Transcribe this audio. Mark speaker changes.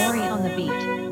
Speaker 1: Mori on the beat.